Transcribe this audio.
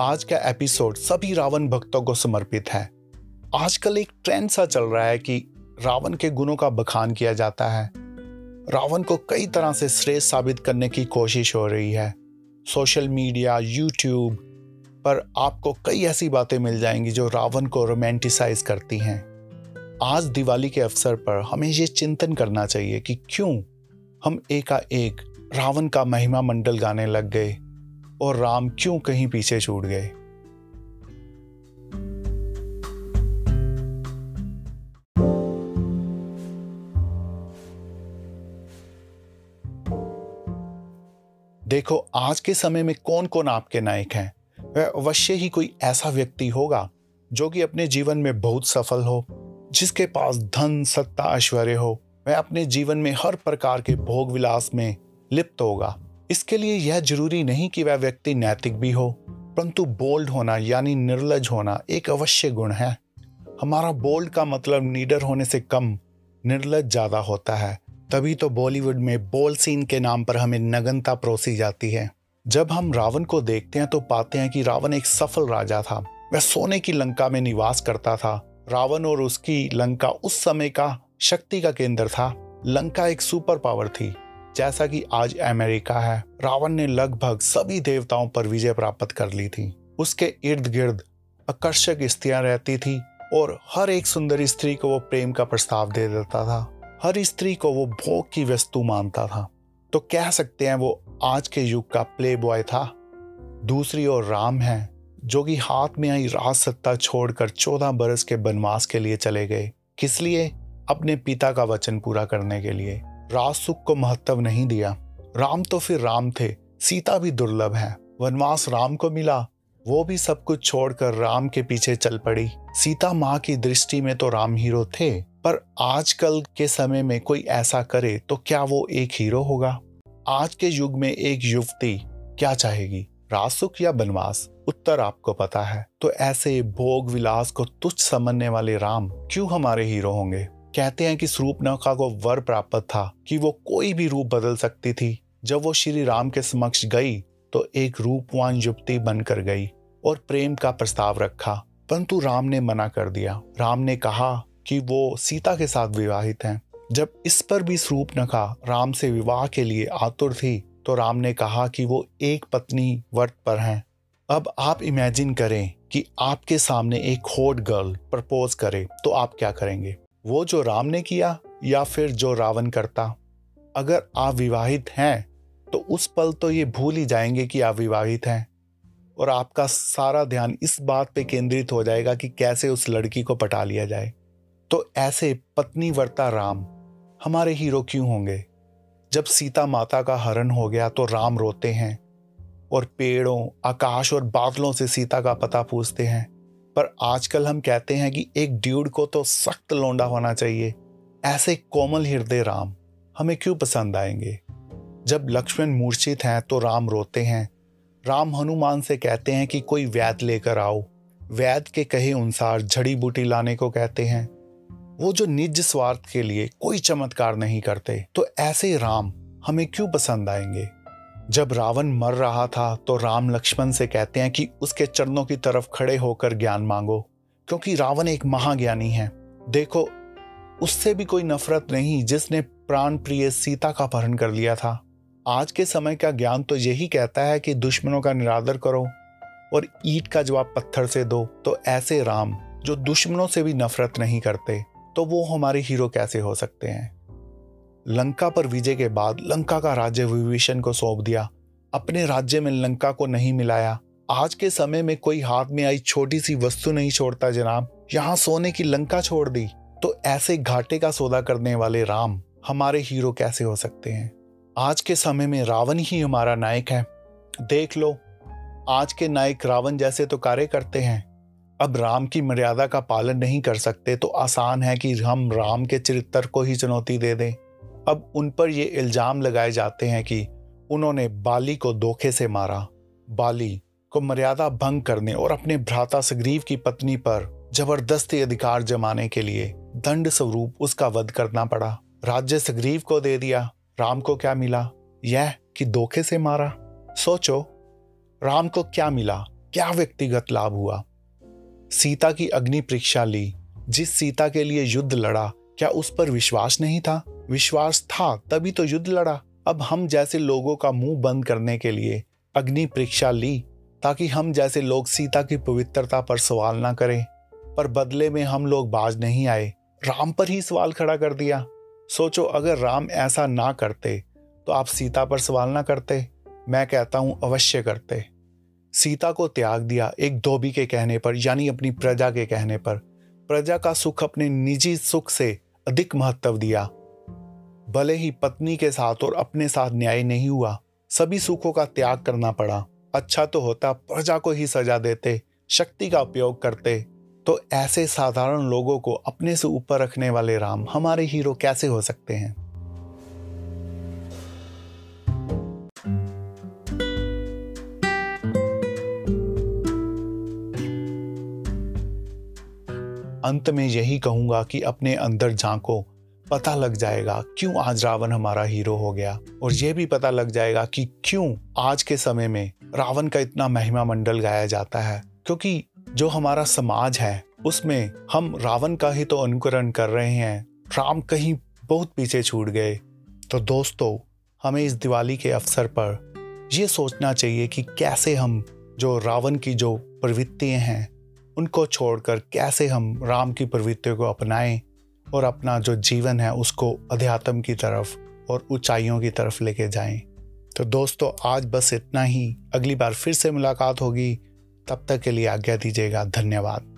आज का एपिसोड सभी रावण भक्तों को समर्पित है। आजकल एक ट्रेंड सा चल रहा है कि रावण के गुणों का बखान किया जाता है। रावण को कई तरह से श्रेष्ठ साबित करने की कोशिश हो रही है। सोशल मीडिया, यूट्यूब पर आपको कई ऐसी बातें मिल जाएँगी जो रावण को रोमांटिसाइज करती हैं। आज दिवाली के अवसर पर हमें ये चिंतन करना चाहिए कि क्यों हम एकाएक रावण का महिमा मंडल गाने लग गए। और राम क्यों कहीं पीछे छूट गए? देखो, आज के समय में कौन कौन आपके नायक हैं? वह अवश्य ही कोई ऐसा व्यक्ति होगा जो कि अपने जीवन में बहुत सफल हो, जिसके पास धन, सत्ता, ऐश्वर्य हो। वह अपने जीवन में हर प्रकार के भोग विलास में लिप्त होगा। इसके लिए यह ज़रूरी नहीं कि वह व्यक्ति नैतिक भी हो, परंतु बोल्ड होना, यानी निर्लज होना, एक अवश्य गुण है। हमारा बोल्ड का मतलब नीडर होने से कम, निर्लज ज़्यादा होता है। तभी तो बॉलीवुड में बोल सीन के नाम पर हमें नगनता परोसी जाती है। जब हम रावण को देखते हैं तो पाते हैं कि रावण एक सफल राजा था। वह सोने की लंका में निवास करता था। रावण और उसकी लंका उस समय का शक्ति का केंद्र था। लंका एक सुपर पावर थी। जैसा कि आज अमेरिका है, रावण ने लगभग सभी देवताओं पर विजय प्राप्त कर ली थी। उसके इर्द गिर्द आकर्षक स्त्रियाँ रहती थी और हर एक सुंदर स्त्री को वो प्रेम का प्रस्ताव दे देता था। हर स्त्री को वो भोग की वस्तु मानता था। तो कह सकते हैं वो आज के युग का प्ले बॉय था। दूसरी ओर राम है, जो कि हाथ में आई राज सत्ता छोड़कर चौदह बरस के वनवास के लिए चले गए, किस लिए? अपने पिता का वचन पूरा करने के लिए। राज सुख को महत्व नहीं दिया। राम तो फिर राम थे। सीता भी दुर्लभ है। वनवास राम को मिला। वो भी सब कुछ छोड़कर राम के पीछे चल पड़ी। सीता माँ की दृष्टि में तो राम हीरो थे, पर आजकल के समय में कोई ऐसा करे तो क्या वो एक हीरो होगा? आज के युग में एक युवती क्या चाहेगी? राजसुख या बनवास उत्तर आपको पता है। तो ऐसे भोग विलास को तुच्छ समझने वाले राम क्यों हमारे हीरो होंगे? कहते हैं कि स्वरूप स्वरूपनखा को वर प्राप्त था कि वो कोई भी रूप बदल सकती थी। जब वो श्री राम के समक्ष गई तो एक रूपवान युवती बनकर गई और प्रेम का प्रस्ताव रखा। परंतु राम ने मना कर दिया। राम ने कहा कि वो सीता के साथ विवाहित हैं। जब इस पर भी स्वरूपनखा राम से विवाह के लिए आतुर थी तो राम ने कहा कि वो एक पत्नी वर्त पर हैं। अब आप इमेजिन करें कि आपके सामने एक होट गर्ल प्रपोज करे तो आप क्या करेंगे? वो जो राम ने किया या फिर जो रावण करता। अगर आप विवाहित हैं तो उस पल तो ये भूल ही जाएँगे कि आप विवाहित हैं। और आपका सारा ध्यान इस बात पे केंद्रित हो जाएगा कि कैसे उस लड़की को पटा लिया जाए। तो ऐसे पत्नी वर्ता राम, हमारे हीरो क्यों होंगे? जब सीता माता का हरण हो गया तो राम रोते हैं और पेड़ों, आकाश और बादलों से सीता का पता पूछते हैं। पर आजकल हम कहते हैं कि एक ड्यूड को तो सख्त लौंडा होना चाहिए। ऐसे कोमल हृदय राम, हमें क्यों पसंद आएँगे? जब लक्ष्मण मूर्छित हैं तो राम रोते हैं। राम हनुमान से कहते हैं कि कोई वैद लेकर आओ। वैद के कहे अनुसार झड़ी बूटी लाने को कहते हैं। वो जो निज स्वार्थ के लिए कोई चमत्कार नहीं करते तो ऐसे राम हमें क्यों पसंद आएँगे? जब रावण मर रहा था तो राम लक्ष्मण से कहते हैं कि उसके चरणों की तरफ़ खड़े होकर ज्ञान मांगो, क्योंकि रावण एक महाज्ञानी है। देखो, उससे भी कोई नफरत नहीं, जिसने प्राण प्रिय सीता का अपहरण कर लिया था। आज के समय का ज्ञान तो यही कहता है कि दुश्मनों का निरादर करो और ईट का जवाब पत्थर से दो। तो ऐसे राम, जो दुश्मनों से भी नफरत नहीं करते तो वो हमारे हीरो कैसे हो सकते हैं? लंका पर विजय के बाद लंका का राज्य विभीषण को सौंप दिया। अपने राज्य में लंका को नहीं मिलाया। आज के समय में कोई हाथ में आई छोटी सी वस्तु नहीं छोड़ता जनाब। यहाँ सोने की लंका छोड़ दी। तो ऐसे घाटे का सौदा करने वाले राम, हमारे हीरो कैसे हो सकते हैं? आज के समय में रावण ही हमारा नायक है। देख लो, आज के नायक रावण जैसे तो कार्य करते हैं। अब राम की मर्यादा का पालन नहीं कर सकते तो आसान है कि हम राम के चरित्र को ही चुनौती दे दें। अब उन पर ये इल्ज़ाम लगाए जाते हैं कि उन्होंने बाली को धोखे से मारा, बाली को मर्यादा भंग करने और अपने भ्राता सग्रीव की पत्नी पर ज़बरदस्ती अधिकार जमाने के लिए दंड स्वरूप उसका वध करना पड़ा। राज्य सग्रीव को दे दिया, राम को क्या मिला? यह कि धोखे से मारा। सोचो, राम को क्या मिला? क्या व्यक्तिगत लाभ हुआ? सीता की अग्नि परीक्षा ली। जिस सीता के लिए युद्ध लड़ा, क्या उस पर विश्वास नहीं था? विश्वास था, तभी तो युद्ध लड़ा। अब हम जैसे लोगों का मुँह बंद करने के लिए अग्नि परीक्षा ली, ताकि हम जैसे लोग सीता की पवित्रता पर सवाल ना करें। पर बदले में हम लोग बाज नहीं आए। राम पर ही सवाल खड़ा कर दिया। सोचो, अगर राम ऐसा ना करते तो आप सीता पर सवाल ना करते। मैं कहता हूँ, अवश्य करते। सीता को त्याग दिया एक धोबी के कहने पर, यानी अपनी प्रजा के कहने पर। प्रजा का सुख अपने निजी सुख से अधिक महत्व दिया। भले ही पत्नी के साथ और अपने साथ न्याय नहीं हुआ, सभी सुखों का त्याग करना पड़ा। अच्छा तो होता, प्रजा को ही सजा देते, शक्ति का उपयोग करते। तो ऐसे साधारण लोगों को अपने से ऊपर रखने वाले राम, हमारे हीरो कैसे हो सकते हैं? अंत में यही कहूँगा कि अपने अंदर झांको। पता लग जाएगा क्यों आज रावण हमारा हीरो हो गया। और यह भी पता लग जाएगा कि क्यों आज के समय में रावण का इतना महिमा मंडल गाया जाता है। क्योंकि जो हमारा समाज है, उसमें हम रावण का ही तो अनुकरण कर रहे हैं। राम कहीं बहुत पीछे छूट गए। तो दोस्तों, हमें इस दिवाली के अवसर पर यह सोचना चाहिए कि कैसे हम जो रावण की जो प्रवृत्तियाँ हैं, उनको छोड़कर कैसे हम राम की प्रवृत्तियों को अपनाएँ। और अपना जो जीवन है उसको अध्यात्म की तरफ़ और ऊंचाइयों की तरफ़ लेके जाएँ। तो दोस्तों, आज बस इतना ही। अगली बार फिर से मुलाकात होगी। तब तक के लिए आज्ञा दीजिएगा। धन्यवाद।